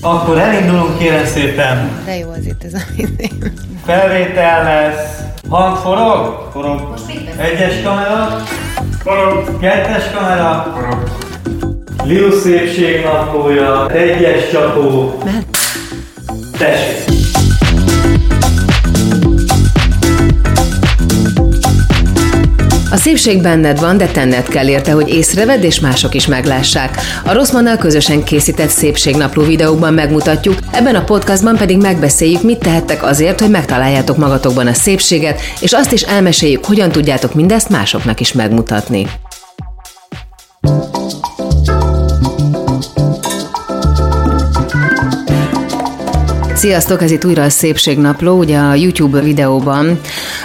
Akkor elindulunk kérem szépen. De jó az itt ez a minden. Felvétel lesz. Hang forog? Forog. Egyes kamera. Forog. Kettes kamera. Forog. Liu szépség naplója. Egyes csapó. Tessék. A szépség benned van, de tenned kell érte, hogy észrevedd és mások is meglássák. A Rosszmannal közösen készített szépségnapló videókban megmutatjuk, ebben a podcastban pedig megbeszéljük, mit tehettek azért, hogy megtaláljátok magatokban a szépséget, és azt is elmeséljük, hogyan tudjátok mindezt másoknak is megmutatni. Sziasztok, ez itt újra a Szépségnapló. Ugye a YouTube videóban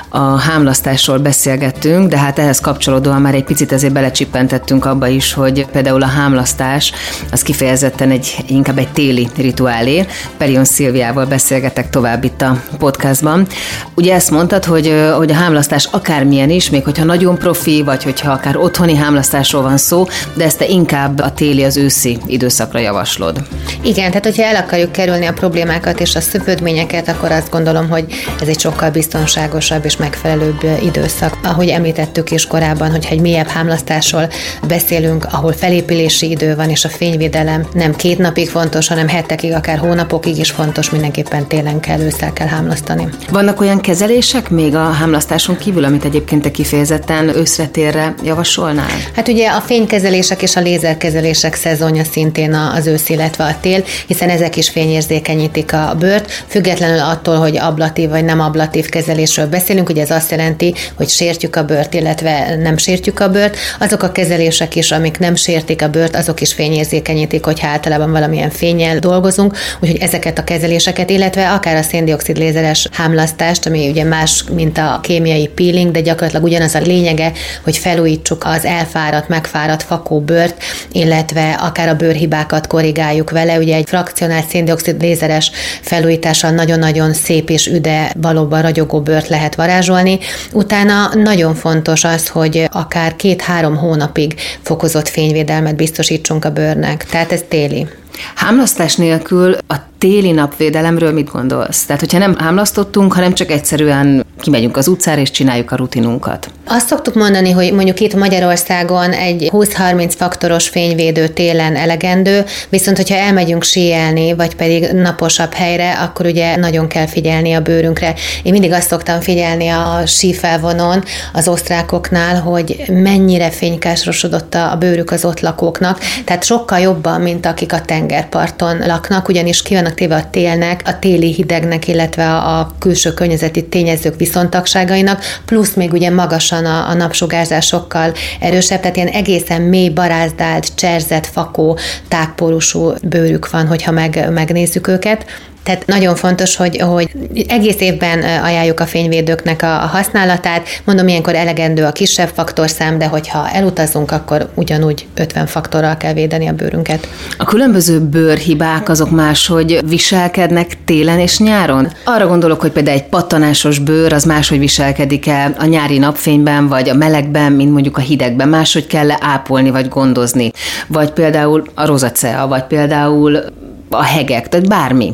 a hámlasztásról beszélgettünk, de hát ehhez kapcsolódóan már egy picit azért belecsippentettünk abba is, hogy például a hámlasztás az kifejezetten egy, inkább egy téli rituálé. Perion Szilviával beszélgetek tovább itt a podcastban. Ugye ezt mondtad, hogy, hogy a hámlasztás akármilyen is, még hogyha nagyon profi, vagy hogyha akár otthoni hámlasztásról van szó, de ezt te inkább a téli, az őszi időszakra javaslod. Igen, tehát hogyha el akarjuk kerülni a problémákat és a szövődményeket, akkor azt gondolom, hogy ez egy sokkal biztonságosabb és megfelelőbb időszak. Ahogy említettük is korábban, hogyha egy mélyebb hámlasztásról beszélünk, ahol felépülési idő van, és a fényvédelem nem két napig fontos, hanem hetekig, akár hónapokig is fontos, mindenképpen télen kell, ősszel kell hámlasztani. Vannak olyan kezelések még a hámlasztáson kívül, amit egyébként te kifejezetten őszretérre javasolnál? Hát ugye a fénykezelések és a lézerkezelések szezonja szintén az ősz, illetve a tél, hiszen ezek is fényérzékenyítik a bőrt, függetlenül attól, hogy ablatív vagy nem ablatív kezelésről beszélünk, ugye ez azt jelenti, hogy sértjük a bőrt, illetve nem sértjük a bőrt. Azok a kezelések is, amik nem sértik a bőrt, azok is fényérzékenyítik, hogyha általában valamilyen fényel dolgozunk, úgyhogy ezeket a kezeléseket, illetve akár a széndiokszid lézeres hámlasztást, ami ugye más, mint a kémiai peeling, de gyakorlatilag ugyanaz a lényege, hogy felújítsuk az elfáradt, megfáradt fakó bőrt, illetve akár a bőrhibákat korrigáljuk vele. Ugye egy frakcionált széndiokszid lézeres felújítással nagyon-nagyon szép és üde, valóban ragyogó bőrt lehet varázsolni. Utána nagyon fontos az, hogy akár két-három hónapig fokozott fényvédelmet biztosítsunk a bőrnek. Tehát ez téli. Hámlasztás nélkül a téli napvédelemről mit gondolsz? Tehát, hogyha nem hámlasztottunk, hanem csak egyszerűen kimegyünk az utcára és csináljuk a rutinunkat. Azt szoktuk mondani, hogy mondjuk itt Magyarországon egy 20-30 faktoros fényvédő télen elegendő, viszont hogyha elmegyünk síelni, vagy pedig naposabb helyre, akkor ugye nagyon kell figyelni a bőrünkre. Én mindig azt szoktam figyelni a sífelvonon az osztrákoknál, hogy mennyire fénykásrosodott a bőrük az ott lakóknak, tehát sokkal jobban, mint akik a tengerparton laknak, ugyanis ki vannak téve a télnek, a téli hidegnek, illetve a külső környezeti tényezők viszontagságainak, plusz még ugye magasan a, a napsugárzás sokkal erősebb, tehát ilyen egészen mély, barázdált, cserzett, fakó, tágpórusú bőrük van, hogyha meg, megnézzük őket. Tehát nagyon fontos, hogy, hogy egész évben ajánljuk a fényvédőknek a, a használatát. Mondom, ilyenkor elegendő a kisebb faktorszám, de hogyha elutazunk, akkor ugyanúgy 50 faktorral kell védeni a bőrünket. A különböző bőrhibák azok máshogy viselkednek télen és nyáron? Arra gondolok, hogy például egy pattanásos bőr az máshogy viselkedik el a nyári napfényben, vagy a melegben, mint mondjuk a hidegben. Máshogy kell ápolni, vagy gondozni. Vagy például a rozacea, vagy például a hegek, tehát bármi.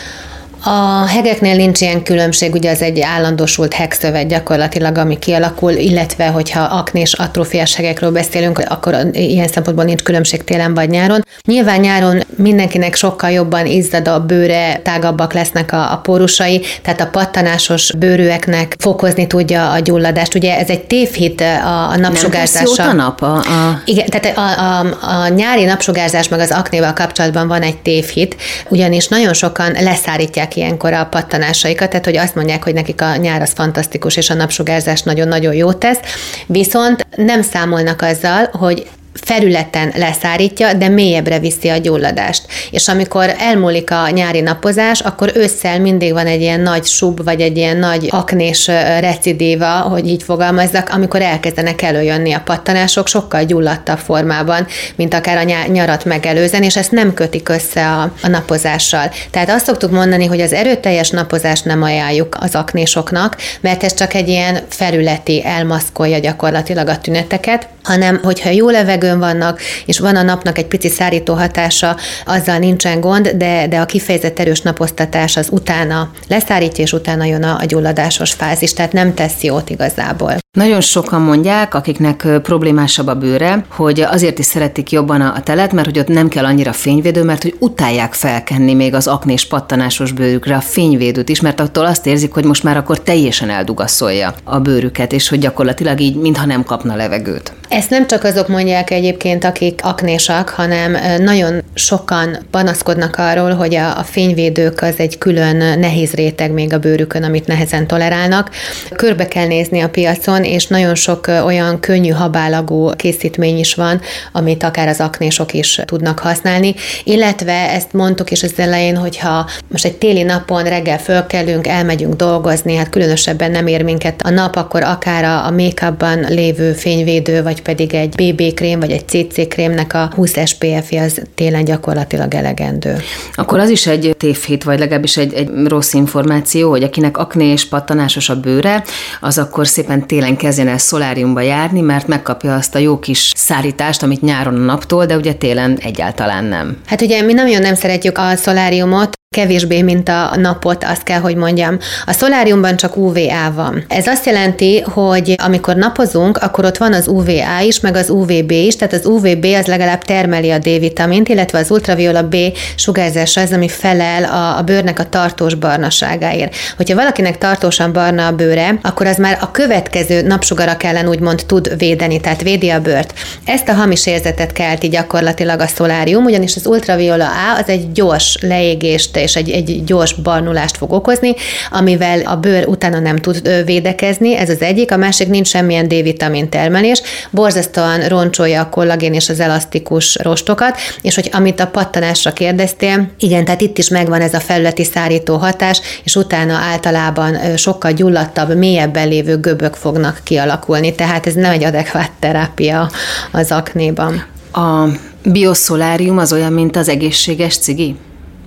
A hegeknél nincs ilyen különbség, ugye az egy állandósult hegszövet gyakorlatilag, ami kialakul, illetve hogyha aknés atrofiás hegekről beszélünk, akkor ilyen szempontból nincs különbség télen vagy nyáron. Nyilván nyáron mindenkinek sokkal jobban izzad a bőre, tágabbak lesznek a, a pórusai, tehát a pattanásos bőrűeknek fokozni tudja a gyulladást. Ugye ez egy tévhit a, a napsugárzással. Nem a nap? A, a... Igen, tehát a, a, a nyári napsugárzás meg az aknéval kapcsolatban van egy tévhit, ugyanis nagyon sokan leszárítják ilyenkor a pattanásaikat, tehát hogy azt mondják, hogy nekik a nyár az fantasztikus, és a napsugárzás nagyon-nagyon jót tesz, viszont nem számolnak azzal, hogy felületen leszárítja, de mélyebbre viszi a gyulladást. És amikor elmúlik a nyári napozás, akkor ősszel mindig van egy ilyen nagy sub, vagy egy ilyen nagy aknés recidíva, hogy így fogalmazzak, amikor elkezdenek előjönni a pattanások sokkal gyulladtabb formában, mint akár a nyarat megelőzen, és ezt nem kötik össze a, a napozással. Tehát azt szoktuk mondani, hogy az erőteljes napozást nem ajánljuk az aknésoknak, mert ez csak egy ilyen felületi elmaszkolja gyakorlatilag a tüneteket, hanem hogyha jó levegőn vannak, és van a napnak egy pici szárító hatása, azzal nincsen gond, de, de a kifejezett erős naposztatás az utána leszárítja, és utána jön a, a gyulladásos fázis, tehát nem tesz jót igazából. Nagyon sokan mondják, akiknek problémásabb a bőre, hogy azért is szeretik jobban a telet, mert hogy ott nem kell annyira fényvédő, mert hogy utálják felkenni még az aknés pattanásos bőrükre a fényvédőt is, mert attól azt érzik, hogy most már akkor teljesen eldugaszolja a bőrüket, és hogy gyakorlatilag így mintha nem kapna levegőt. Ezt nem csak azok mondják egyébként, akik aknésak, hanem nagyon sokan panaszkodnak arról, hogy a, fényvédők az egy külön nehéz réteg még a bőrükön, amit nehezen tolerálnak. Körbe kell nézni a piacon, és nagyon sok olyan könnyű habálagú készítmény is van, amit akár az aknésok is tudnak használni, illetve ezt mondtuk is az elején, hogyha most egy téli napon reggel fölkelünk, elmegyünk dolgozni, hát különösebben nem ér minket a nap, akkor akár a, a make-upban lévő fényvédő, vagy pedig egy BB krém, vagy egy CC krémnek a 20 spf az télen gyakorlatilag elegendő. Akkor az is egy tévhit, vagy legalábbis egy, egy rossz információ, hogy akinek akné és pattanásos a bőre, az akkor szépen télen kezdjen el szoláriumba járni, mert megkapja azt a jó kis szárítást, amit nyáron a naptól, de ugye télen egyáltalán nem. Hát ugye mi nagyon nem szeretjük a szoláriumot, kevésbé, mint a napot, azt kell, hogy mondjam. A szoláriumban csak UVA van. Ez azt jelenti, hogy amikor napozunk, akkor ott van az UVA is, meg az UVB is, tehát az UVB az legalább termeli a D-vitamint, illetve az ultraviola B sugárzása az, ami felel a, a bőrnek a tartós barnaságáért. Hogyha valakinek tartósan barna a bőre, akkor az már a következő napsugarak ellen úgymond tud védeni, tehát védi a bőrt. Ezt a hamis érzetet kelti gyakorlatilag a szolárium, ugyanis az ultraviola A az egy gyors leégést és egy, egy gyors barnulást fog okozni, amivel a bőr utána nem tud védekezni, ez az egyik, a másik nincs semmilyen D-vitamin termelés, borzasztóan roncsolja a kollagén és az elasztikus rostokat, és hogy amit a pattanásra kérdeztél, igen, tehát itt is megvan ez a felületi szárító hatás, és utána általában sokkal gyulladtabb, mélyebben lévő göbök fognak kialakulni, tehát ez nem egy adekvát terápia az aknéban. A bioszolárium az olyan, mint az egészséges cigi?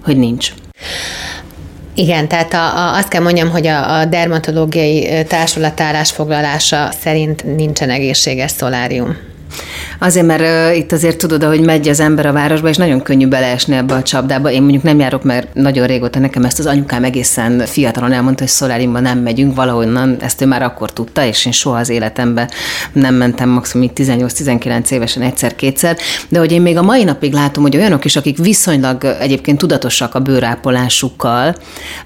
Hogy nincs. Igen, tehát a, a, azt kell mondjam, hogy a, a dermatológiai társulat állásfoglalása szerint nincsen egészséges szolárium. Azért, mert itt azért tudod, hogy megy az ember a városba, és nagyon könnyű beleesni ebbe a csapdába. Én mondjuk nem járok, mert nagyon régóta nekem ezt az anyukám egészen fiatalon elmondta, hogy szolárimba nem megyünk, valahonnan ezt ő már akkor tudta, és én soha az életemben nem mentem maximum 18-19 évesen egyszer-kétszer, de hogy én még a mai napig látom, hogy olyanok is, akik viszonylag egyébként tudatosak a bőrápolásukkal,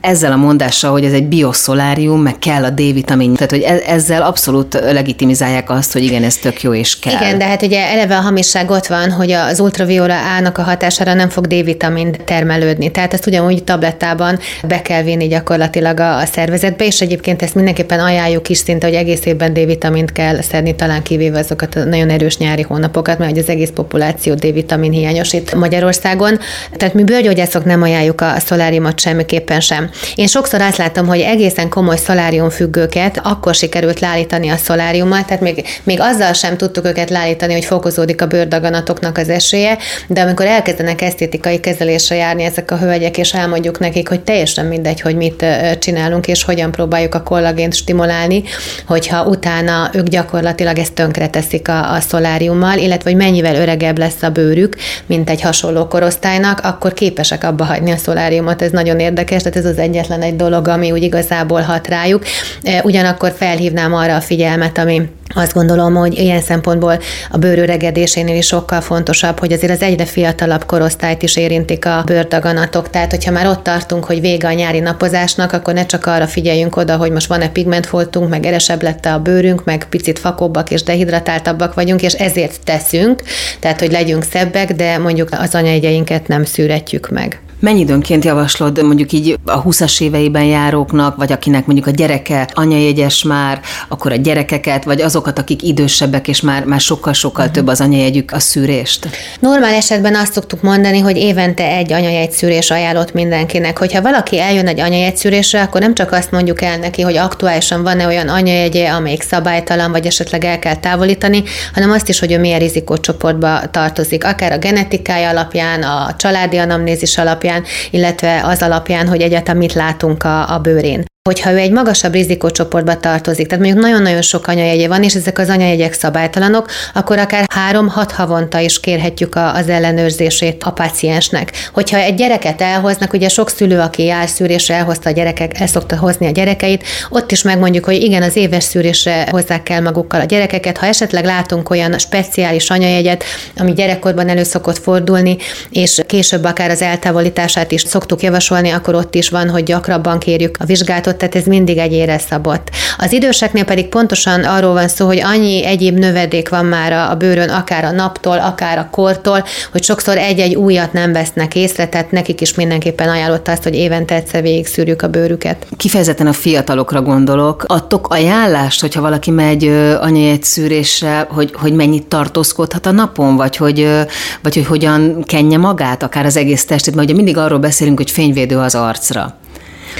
ezzel a mondással, hogy ez egy bioszolárium, meg kell a D-vitamin, tehát hogy e- ezzel abszolút legitimizálják azt, hogy igen, ez tök jó és kell. Igen, de hát ugye eleve a hamisság ott van, hogy az ultraviola A-nak a hatására nem fog D-vitamin termelődni. Tehát ezt ugyanúgy tablettában be kell vinni gyakorlatilag a, a szervezetbe, és egyébként ezt mindenképpen ajánljuk is szinte, hogy egész évben D-vitamint kell szedni, talán kivéve azokat a nagyon erős nyári hónapokat, mert az egész populáció D-vitamin hiányos itt Magyarországon. Tehát mi bőrgyógyászok nem ajánljuk a szoláriumot semmiképpen sem. Én sokszor azt látom, hogy egészen komoly szolárium függőket akkor sikerült leállítani a szoláriummal, tehát még, még azzal sem tudtuk őket leállítani, hogy fokozódik a bőrdaganatoknak az esélye, de amikor elkezdenek esztétikai kezelésre járni ezek a hölgyek, és elmondjuk nekik, hogy teljesen mindegy, hogy mit csinálunk, és hogyan próbáljuk a kollagént stimulálni, hogyha utána ők gyakorlatilag ezt tönkre teszik a, a szoláriummal, illetve hogy mennyivel öregebb lesz a bőrük, mint egy hasonló korosztálynak, akkor képesek abba hagyni a szoláriumot. Ez nagyon érdekes, tehát ez az egyetlen egy dolog, ami úgy igazából hat rájuk. Ugyanakkor felhívnám arra a figyelmet, ami azt gondolom, hogy ilyen szempontból a bőröregedésénél is sokkal fontosabb, hogy azért az egyre fiatalabb korosztályt is érintik a bőrdaganatok. Tehát, hogyha már ott tartunk, hogy vége a nyári napozásnak, akkor ne csak arra figyeljünk oda, hogy most van-e pigmentfoltunk, meg eresebb lett a bőrünk, meg picit fakobbak és dehidratáltabbak vagyunk, és ezért teszünk, tehát, hogy legyünk szebbek, de mondjuk az anyajegyeinket nem szűretjük meg. Mennyi időnként javaslod mondjuk így a 20-as éveiben járóknak, vagy akinek mondjuk a gyereke anyajegyes már, akkor a gyerekeket, vagy azokat, akik idősebbek, és már, már sokkal-sokkal uh-huh. több az anyajegyük a szűrést? Normál esetben azt szoktuk mondani, hogy évente egy anyajegy szűrés ajánlott mindenkinek. Hogyha valaki eljön egy anyajegy szűrésre, akkor nem csak azt mondjuk el neki, hogy aktuálisan van-e olyan anyajegye, amelyik szabálytalan, vagy esetleg el kell távolítani, hanem azt is, hogy ő milyen rizikócsoportba tartozik, akár a genetikája alapján, a családi anamnézis alapján, alapján, illetve az alapján, hogy egyáltalán mit látunk a, a bőrén. Hogyha ő egy magasabb rizikócsoportba tartozik, tehát mondjuk nagyon-nagyon sok anyajegye van, és ezek az anyajegyek szabálytalanok, akkor akár három-hat havonta is kérhetjük az ellenőrzését a paciensnek. Hogyha egy gyereket elhoznak, ugye sok szülő, aki jár szűrésre, elhozta a gyerekek, el szokta hozni a gyerekeit, ott is megmondjuk, hogy igen, az éves szűrésre hozzák kell magukkal a gyerekeket. Ha esetleg látunk olyan speciális anyajegyet, ami gyerekkorban elő szokott fordulni, és később akár az eltávolítását is szoktuk javasolni, akkor ott is van, hogy gyakrabban kérjük a vizsgálatot, tehát ez mindig egyére szabott. Az időseknél pedig pontosan arról van szó, hogy annyi egyéb növedék van már a bőrön, akár a naptól, akár a kortól, hogy sokszor egy-egy újat nem vesznek észre, tehát nekik is mindenképpen ajánlott azt, hogy évente egyszer végig szűrjük a bőrüket. Kifejezetten a fiatalokra gondolok. Adtok ajánlást, hogyha valaki megy anyajegy szűrésre, hogy, hogy mennyit tartózkodhat a napon, vagy hogy, vagy hogy hogyan kenje magát, akár az egész testét, mert ugye mindig arról beszélünk, hogy fényvédő az arcra.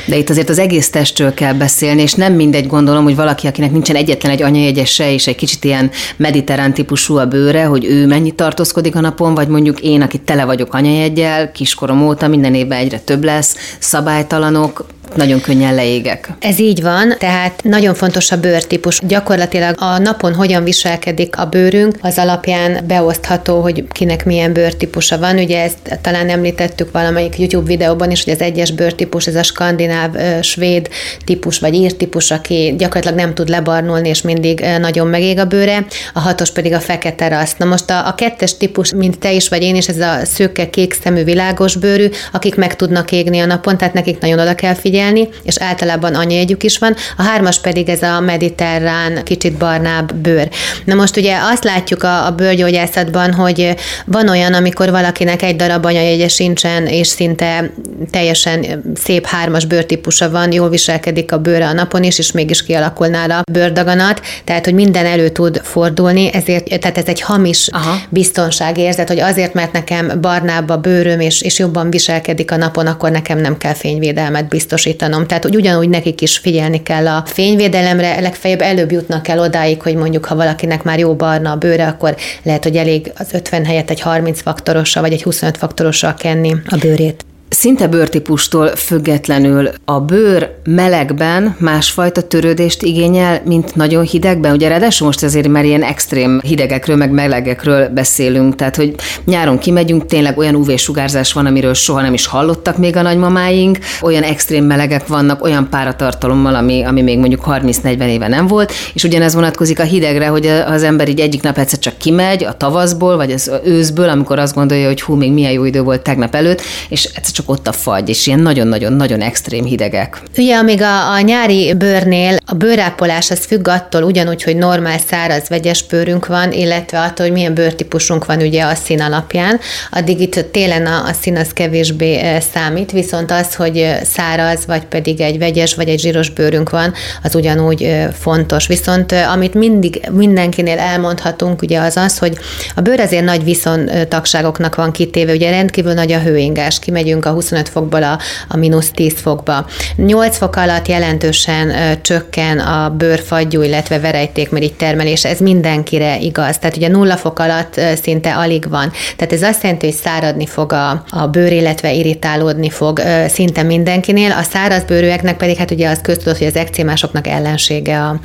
De itt azért az egész testről kell beszélni, és nem mindegy gondolom, hogy valaki, akinek nincsen egyetlen egy anyajegyese, és egy kicsit ilyen mediterrán típusú a bőre, hogy ő mennyit tartózkodik a napon, vagy mondjuk én, aki tele vagyok anyajegyel, kiskorom óta, minden évben egyre több lesz, szabálytalanok, nagyon könnyen leégek. Ez így van, tehát nagyon fontos a bőrtípus. Gyakorlatilag a napon hogyan viselkedik a bőrünk, az alapján beosztható, hogy kinek milyen bőrtípusa van. Ugye ezt talán említettük valamelyik YouTube videóban is, hogy az egyes bőrtípus, ez a skandináv, svéd típus vagy ír típus, aki gyakorlatilag nem tud lebarnulni, és mindig nagyon megég a bőre, a hatos pedig a fekete rasz. Na most a, a kettes típus, mint te is vagy én is, ez a szőke kék szemű világos bőrű, akik meg tudnak égni a napon, tehát nekik nagyon oda kell figyelni figyelni, és általában anyajegyük is van, a hármas pedig ez a mediterrán, kicsit barnább bőr. Na most ugye azt látjuk a, a bőrgyógyászatban, hogy van olyan, amikor valakinek egy darab anyajegye sincsen, és szinte teljesen szép hármas bőrtípusa van, jól viselkedik a bőre a napon is, és mégis kialakul nála bőrdaganat, tehát hogy minden elő tud fordulni, ezért, tehát ez egy hamis Aha. biztonságérzet, hogy azért, mert nekem barnább a bőröm, és, és jobban viselkedik a napon, akkor nekem nem kell fényvédelmet biztosítani biztosítanom. Tehát hogy ugyanúgy nekik is figyelni kell a fényvédelemre, legfeljebb előbb jutnak el odáig, hogy mondjuk ha valakinek már jó barna a bőre, akkor lehet, hogy elég az 50 helyett egy 30 faktorossal vagy egy 25 faktorossal kenni a bőrét. Szinte bőrtípustól függetlenül a bőr melegben másfajta törődést igényel, mint nagyon hidegben. Ugye ráadásul most azért már ilyen extrém hidegekről, meg melegekről beszélünk, tehát hogy nyáron kimegyünk, tényleg olyan UV-sugárzás van, amiről soha nem is hallottak még a nagymamáink, olyan extrém melegek vannak, olyan páratartalommal, ami, ami még mondjuk 30-40 éve nem volt, és ugyanez vonatkozik a hidegre, hogy az ember így egyik nap egyszer csak kimegy a tavaszból, vagy az őszből, amikor azt gondolja, hogy hú, még milyen jó idő volt tegnap előtt, és egyszer csak ott a fagy, és ilyen nagyon-nagyon-nagyon extrém hidegek. Ugye, amíg a, a nyári bőrnél a bőrápolás az függ attól ugyanúgy, hogy normál száraz vegyes bőrünk van, illetve attól, hogy milyen bőrtípusunk van ugye a szín alapján, addig itt télen a, a szín az kevésbé számít, viszont az, hogy száraz, vagy pedig egy vegyes, vagy egy zsíros bőrünk van, az ugyanúgy fontos. Viszont amit mindig mindenkinél elmondhatunk, ugye az az, hogy a bőr azért nagy viszontagságoknak van kitéve, ugye rendkívül nagy a hőingás, kimegyünk a 25 fokból a, a mínusz 10 fokba. 8 fok alatt jelentősen ö, csökken a bőrfagyú, illetve verejtékmirigy termelés, ez mindenkire igaz. Tehát ugye nulla fok alatt ö, szinte alig van. Tehát ez azt jelenti, hogy száradni fog a, a bőr, illetve irritálódni fog ö, szinte mindenkinél. A száraz bőrűeknek pedig hát ugye az köztudott, hogy az ekcémásoknak ellensége a,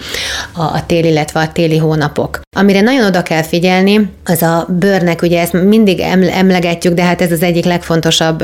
a, a tél, illetve a téli hónapok. Amire nagyon oda kell figyelni, az a bőrnek, ugye ezt mindig emlegetjük, de hát ez az egyik legfontosabb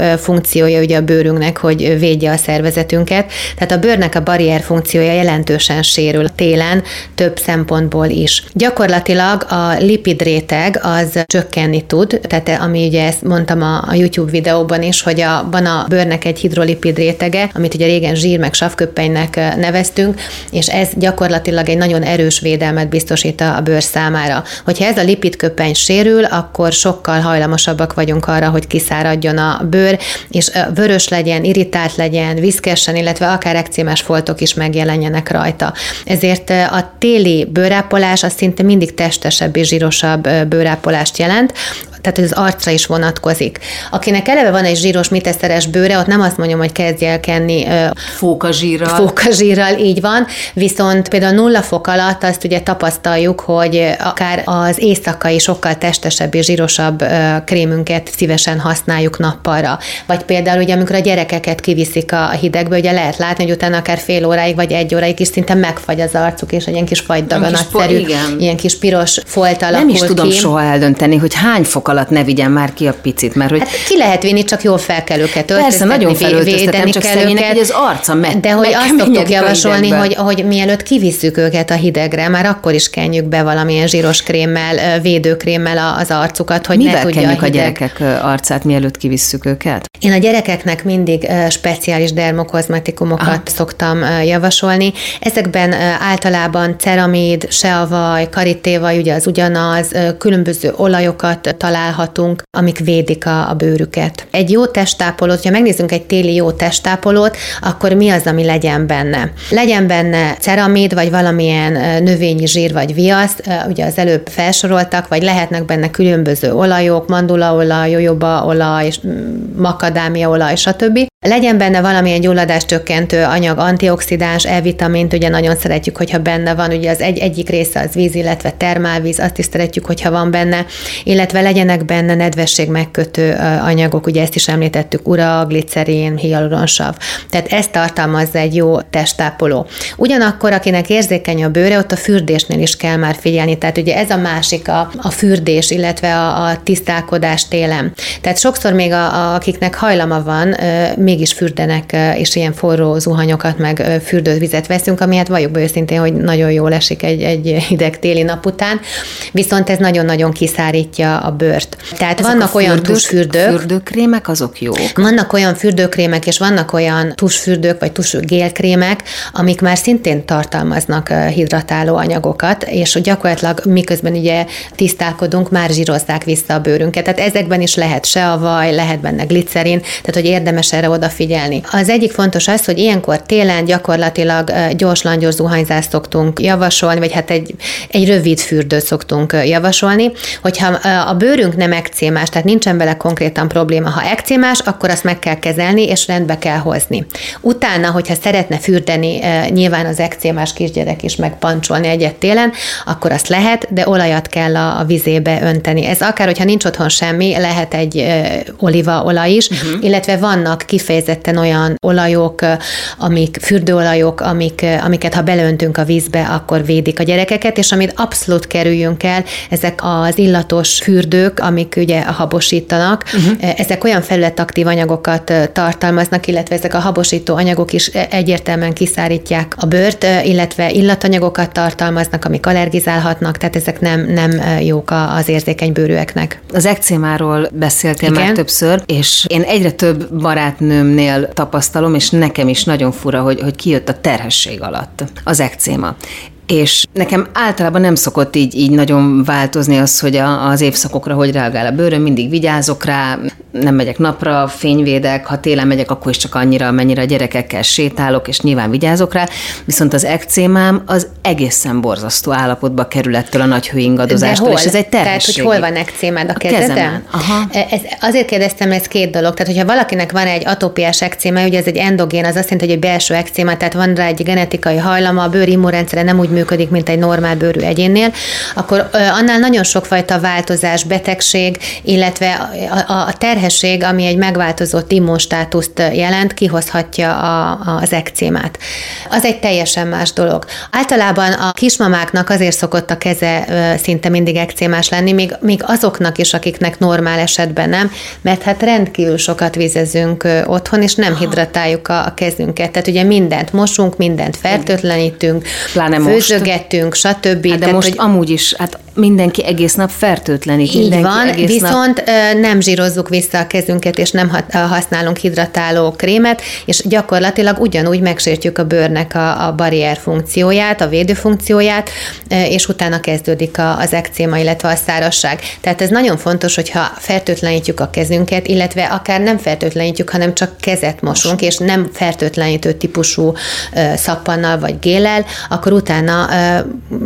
funkciója ugye a bőrünknek, hogy védje a szervezetünket. Tehát a bőrnek a barrier funkciója jelentősen sérül télen több szempontból is. Gyakorlatilag a lipid réteg az csökkenni tud, tehát ami ugye ezt mondtam a, a YouTube videóban is, hogy a, van a bőrnek egy hidrolipid rétege, amit ugye régen zsír meg savköppenynek neveztünk, és ez gyakorlatilag egy nagyon erős védelmet biztosít a bőr számára. Hogyha ez a lipidköpeny sérül, akkor sokkal hajlamosabbak vagyunk arra, hogy kiszáradjon a bőr, és vörös legyen, irritált legyen, viszkessen, illetve akár ekcémás foltok is megjelenjenek rajta. Ezért a téli bőrápolás az szinte mindig testesebb és zsírosabb bőrápolást jelent. Tehát az arcra is vonatkozik. Akinek eleve van egy zsíros miteszteres bőre, ott nem azt mondjam, hogy kezdj el kenni fókazsírral. Fókazsírral, így van. Viszont például nulla fok alatt azt ugye tapasztaljuk, hogy akár az éjszakai sokkal testesebb és zsírosabb krémünket szívesen használjuk nappalra. Vagy például ugye amikor a gyerekeket kiviszik a hidegbe, ugye lehet látni, hogy utána akár fél óráig vagy egy óráig is szinte megfagy az arcuk, és egy ilyen kis fagydaganatszerű, ilyen kis piros folt alakul Nem is tudom ki. soha eldönteni, hogy hány fok alatt ne vigyen már ki a picit, mert hogy... Hát ki lehet vinni, csak jól fel kell őket Persze, nagyon felöltöztetem, csak őket, hogy az arca meg, De hogy azt szoktuk javasolni, hogy, hogy mielőtt kivisszük őket a hidegre, már akkor is kenjük be valamilyen zsíros krémmel, védőkrémmel az arcukat, hogy Mivel ne tudja a, hideg... a gyerekek arcát, mielőtt kivisszük őket? Én a gyerekeknek mindig speciális dermokozmetikumokat Aha. szoktam javasolni. Ezekben általában ceramid, seavaj, karittévaj, ugye az ugyanaz, különböző olajokat találhatunk, amik védik a, a bőrüket. Egy jó testápolót, ha megnézzünk egy téli jó testápolót, akkor mi az, ami legyen benne? Legyen benne ceramid, vagy valamilyen növényi zsír, vagy viasz, ugye az előbb felsoroltak, vagy lehetnek benne különböző olajok, mandulaolaj, jojobaolaj, makadámiaolaj, stb. Legyen benne valamilyen gyulladás csökkentő anyag, antioxidáns, E-vitamint, ugye nagyon szeretjük, hogyha benne van, ugye az egy, egyik része az víz, illetve termálvíz, azt is szeretjük, hogyha van benne, illetve legyenek benne nedvesség megkötő anyagok, ugye ezt is említettük, ura, glicerin, hialuronsav. Tehát ezt tartalmazza egy jó testápoló. Ugyanakkor, akinek érzékeny a bőre, ott a fürdésnél is kell már figyelni. Tehát ugye ez a másik, a, a fürdés, illetve a, a tisztálkodás télen. Tehát sokszor még a, a, akiknek hajlama van, mégis fürdenek, és ilyen forró zuhanyokat, meg fürdővizet veszünk, ami hát valljuk be őszintén, hogy nagyon jól esik egy, egy hideg téli nap után, viszont ez nagyon-nagyon kiszárítja a bőrt. Tehát Ezek vannak olyan tusfürdők. Fürdőkrémek azok jók. Vannak olyan fürdőkrémek, és vannak olyan tusfürdők, vagy tusgélkrémek, amik már szintén tartalmaznak hidratáló anyagokat, és gyakorlatilag miközben ugye tisztálkodunk, már zsírozzák vissza a bőrünket. Tehát ezekben is lehet se a vaj, lehet benne glicerin, tehát hogy érdemes erre odafigyelni. Az egyik fontos az, hogy ilyenkor télen gyakorlatilag gyors langyos zuhanyzást szoktunk javasolni, vagy hát egy, egy rövid fürdőt szoktunk javasolni, hogyha a bőrünk nem ekcémás, tehát nincsen vele konkrétan probléma. Ha ekcémás, akkor azt meg kell kezelni, és rendbe kell hozni. Utána, hogyha szeretne fürdeni, nyilván az ekcémás kisgyerek is megpancsolni egyet télen, akkor azt lehet, de olajat kell a, a vizébe önteni. Ez akár, hogyha nincs otthon semmi, lehet egy olívaolaj is, uh-huh. illetve vannak kifejezetten olyan olajok, amik fürdőolajok, amik, amiket ha belöntünk a vízbe, akkor védik a gyerekeket, és amit abszolút kerüljünk el, ezek az illatos fürdők, amik ugye habosítanak, uh-huh. ezek olyan felületaktív anyagokat tartalmaznak, illetve ezek a habosító anyagok is egyértelműen kiszárítják a bőrt, illetve illatanyagokat tartalmaznak, amik allergizálhatnak, tehát ezek nem, nem jók az érzékeny bőrűeknek. Az ekcémáról beszéltél Igen. már többször, és én egyre több barátnőmnél tapasztalom, és nekem is nagyon fura, hogy, hogy kijött a terhesség alatt az ekcéma. És nekem általában nem szokott így, így nagyon változni az, hogy a, az évszakokra hogy reagál a bőröm, mindig vigyázok rá, nem megyek napra, fényvédek, ha télen megyek, akkor is csak annyira, amennyire a gyerekekkel sétálok, és nyilván vigyázok rá, viszont az ekcémám az egészen borzasztó állapotba kerül ettől a nagy hőingadozástól, és ez egy terhesség. Tehát, hogy hol van ekcémád a kezeden? Aha. E, ez, azért kérdeztem, ez két dolog. Tehát, hogyha valakinek van egy atópiás ekcéma, ugye ez egy endogén, az azt jelenti, hogy egy belső ekcéma, tehát van rá egy genetikai hajlama, a bőr immunrendszere nem úgy működik, mint egy normál bőrű egyénnél, akkor annál nagyon sokfajta változás, betegség, illetve a, a, a terhesség, ami egy megváltozott immunstátuszt jelent, kihozhatja a, az ekcémát. Az egy teljesen más dolog. Általában a kismamáknak azért szokott a keze szinte mindig ekcémás lenni, még, még azoknak is, akiknek normál esetben nem, mert hát rendkívül sokat vizezünk otthon, és nem hidratáljuk a, a kezünket. Tehát ugye mindent mosunk, mindent fertőtlenítünk, Pláne főzögetünk, stb. Hát de Tehát, most hogy amúgy is, hát mindenki egész nap fertőtlenít. Így mindenki van, egész viszont nap... nem zsírozzuk vissza a kezünket, és nem használunk hidratáló krémet, és gyakorlatilag ugyanúgy megsértjük a bőrnek a, a barrier funkcióját, a védő funkcióját, és utána kezdődik az ekcéma, illetve a szárasság. Tehát ez nagyon fontos, hogyha fertőtlenítjük a kezünket, illetve akár nem fertőtlenítjük, hanem csak kezet mosunk, és nem fertőtlenítő típusú szappannal vagy gélel, akkor utána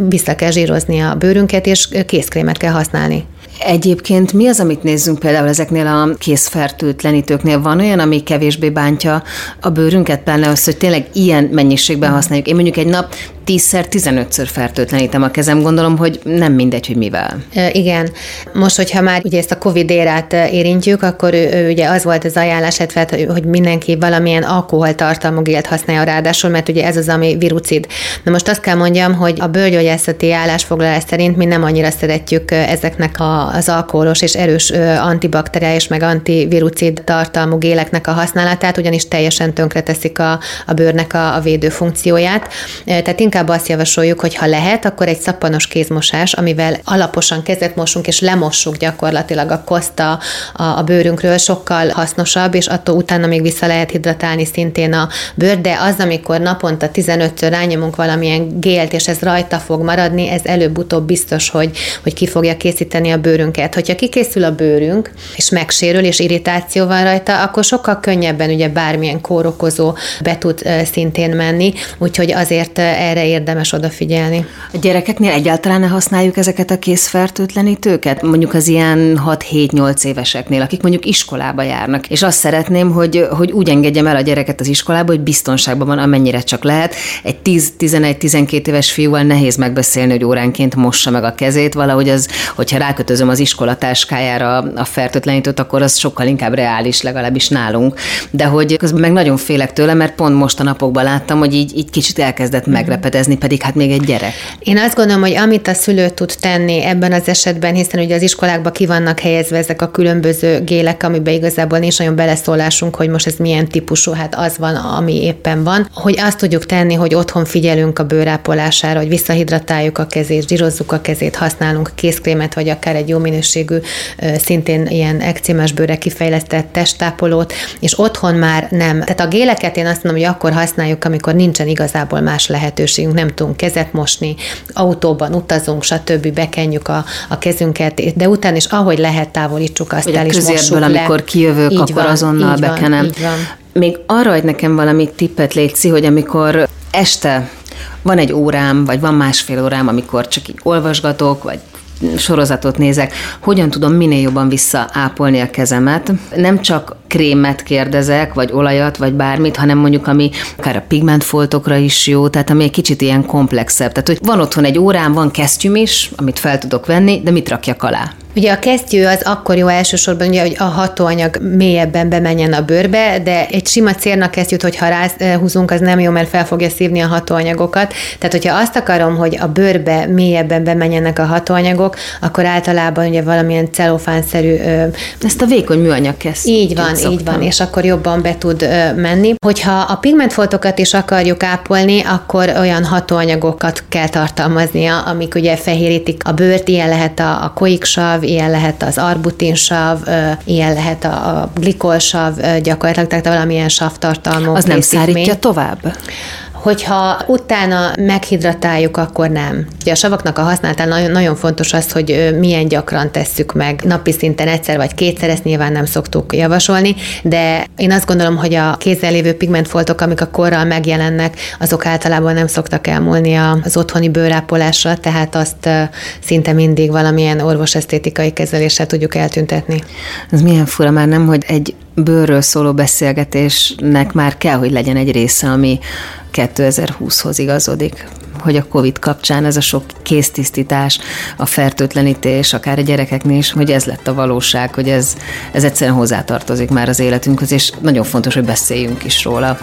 vissza kell zsírozni a bőrünket, és készkrémet kell használni. Egyébként mi az, amit nézzünk például ezeknél a készfertőtlenítőknél? Van olyan, ami kevésbé bántja a bőrünket, pláne az, hogy tényleg ilyen mennyiségben használjuk. Én mondjuk egy nap 10-szer, 15-ször fertőtlenítem a kezem, gondolom, hogy nem mindegy, hogy mivel. Igen. Most, hogyha már ugye ezt a Covid érát érintjük, akkor ő, ő, ugye az volt az ajánlás, hát, hogy mindenki valamilyen alkoholtartalmú gélt használja ráadásul, mert ugye ez az, ami virucid. Na most azt kell mondjam, hogy a bőrgyógyászati állásfoglalás szerint mi nem annyira szeretjük ezeknek a, az alkoholos és erős antibakteriális meg antivirucid tartalmú géleknek a használatát, ugyanis teljesen tönkreteszik a, a bőrnek a, a védő funkcióját. Tehát inkább azt javasoljuk, hogy ha lehet, akkor egy szappanos kézmosás, amivel alaposan kezet mosunk és lemossuk gyakorlatilag a koszta a, a bőrünkről, sokkal hasznosabb, és attól utána még vissza lehet hidratálni szintén a bőr, de az, amikor naponta 15-ször rányomunk valamilyen gélt, és ez rajta fog maradni, ez előbb-utóbb biztos, hogy, hogy ki fogja készíteni a bőrünket. Hogyha kikészül a bőrünk, és megsérül, és irritáció van rajta, akkor sokkal könnyebben ugye bármilyen kórokozó be tud szintén menni, úgyhogy azért erre érdemes odafigyelni. A gyerekeknél egyáltalán ne használjuk ezeket a készfertőtlenítőket? Mondjuk az ilyen 6-7-8 éveseknél, akik mondjuk iskolába járnak. És azt szeretném, hogy, hogy úgy engedjem el a gyereket az iskolába, hogy biztonságban van, amennyire csak lehet. Egy 10-11-12 éves fiúval nehéz megbeszélni, hogy óránként mossa meg a kezét. Valahogy az, hogyha rákötözöm az iskolatáskájára a fertőtlenítőt, akkor az sokkal inkább reális, legalábbis nálunk. De hogy közben meg nagyon félek tőle, mert pont most a napokban láttam, hogy így, így kicsit elkezdett meglepni meglepedezni, pedig hát még egy gyerek. Én azt gondolom, hogy amit a szülő tud tenni ebben az esetben, hiszen ugye az iskolákba ki vannak helyezve ezek a különböző gélek, amiben igazából nincs nagyon beleszólásunk, hogy most ez milyen típusú, hát az van, ami éppen van, hogy azt tudjuk tenni, hogy otthon figyelünk a bőrápolására, hogy visszahidratáljuk a kezét, zsírozzuk a kezét, használunk készkrémet, vagy akár egy jó minőségű, szintén ilyen ekcémes bőre kifejlesztett testápolót, és otthon már nem. Tehát a géleket én azt mondom, hogy akkor használjuk, amikor nincsen igazából más lehetőség lehetőségünk, nem tudunk kezet mosni, autóban utazunk, stb. bekenjük a, a kezünket, de utána is ahogy lehet távolítsuk azt Vagy el, és mossuk le. amikor kijövök, így akkor van, azonnal bekenem. Van, van. Még arra hogy nekem valami tippet létszi, hogy amikor este van egy órám, vagy van másfél órám, amikor csak így olvasgatok, vagy sorozatot nézek, hogyan tudom minél jobban visszaápolni a kezemet. Nem csak krémet kérdezek, vagy olajat, vagy bármit, hanem mondjuk ami akár a pigmentfoltokra is jó, tehát ami egy kicsit ilyen komplexebb. Tehát, hogy van otthon egy órám, van kesztyűm is, amit fel tudok venni, de mit rakjak alá? Ugye a kesztyű az akkor jó elsősorban, ugye, hogy a hatóanyag mélyebben bemenjen a bőrbe, de egy sima cérna kesztyűt, hogyha ráhúzunk, az nem jó, mert fel fogja szívni a hatóanyagokat. Tehát, hogyha azt akarom, hogy a bőrbe mélyebben bemenjenek a hatóanyagok, akkor általában ugye valamilyen celofánszerű... Ezt a vékony műanyag kesztyű. Így van, szoktam. így van, és akkor jobban be tud menni. Hogyha a pigmentfoltokat is akarjuk ápolni, akkor olyan hatóanyagokat kell tartalmaznia, amik ugye fehérítik a bőrt, ilyen lehet a, a koiksav, ilyen lehet az arbutinsav, ilyen lehet a, a glikolsav, gyakorlatilag, tehát valamilyen savtartalmú Az nem szárítja tovább? Hogyha utána meghidratáljuk, akkor nem. Ugye a savaknak a használatán nagyon, nagyon fontos az, hogy milyen gyakran tesszük meg. Napi szinten egyszer vagy kétszer, ezt nyilván nem szoktuk javasolni, de én azt gondolom, hogy a kézzel lévő pigmentfoltok, amik a korral megjelennek, azok általában nem szoktak elmúlni az otthoni bőrápolásra, tehát azt szinte mindig valamilyen orvosesztétikai kezeléssel tudjuk eltüntetni. Ez milyen fura már nem, hogy egy bőrről szóló beszélgetésnek már kell, hogy legyen egy része, ami 2020-hoz igazodik hogy a COVID kapcsán ez a sok kéztisztítás, a fertőtlenítés, akár a gyerekeknél is, hogy ez lett a valóság, hogy ez, ez egyszerűen hozzátartozik már az életünkhöz, és nagyon fontos, hogy beszéljünk is róla.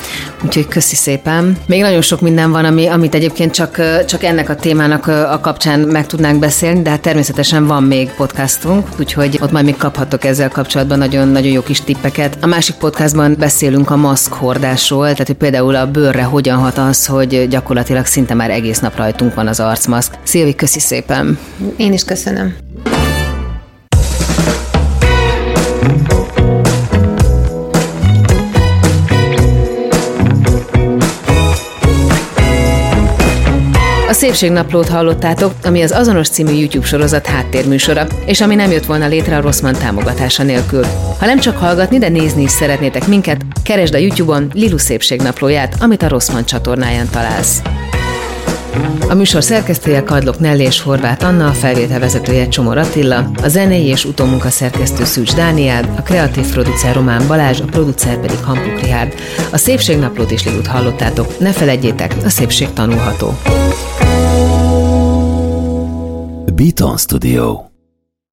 Úgyhogy köszi szépen. Még nagyon sok minden van, ami, amit egyébként csak, csak ennek a témának a kapcsán meg tudnánk beszélni, de hát természetesen van még podcastunk, úgyhogy ott majd még kaphatok ezzel kapcsolatban nagyon-nagyon jó kis tippeket. A másik podcastban beszélünk a maszk hordásról, tehát hogy például a bőrre hogyan hat az, hogy gyakorlatilag szinte már egész nap rajtunk van az arcmaszk. Szilvi, köszi szépen! Én is köszönöm. A Szépségnaplót hallottátok, ami az azonos című YouTube sorozat háttérműsora, és ami nem jött volna létre a Rosszman támogatása nélkül. Ha nem csak hallgatni, de nézni is szeretnétek minket, keresd a YouTube-on Lilu Szépségnaplóját, amit a Rosszman csatornáján találsz. A műsor szerkesztője Kadlok Nelly és Horváth Anna, a felvételvezetője Csomor Attila, a zenei és utómunka szerkesztő Szűcs Dániel, a kreatív producer Román Balázs, a producer pedig Hampuk Rihárd. A Szépségnaplót is Lilut hallottátok. Ne felejtjétek, a szépség tanulható. Beaton Studio.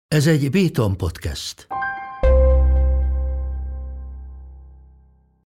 Ez egy Béton podcast.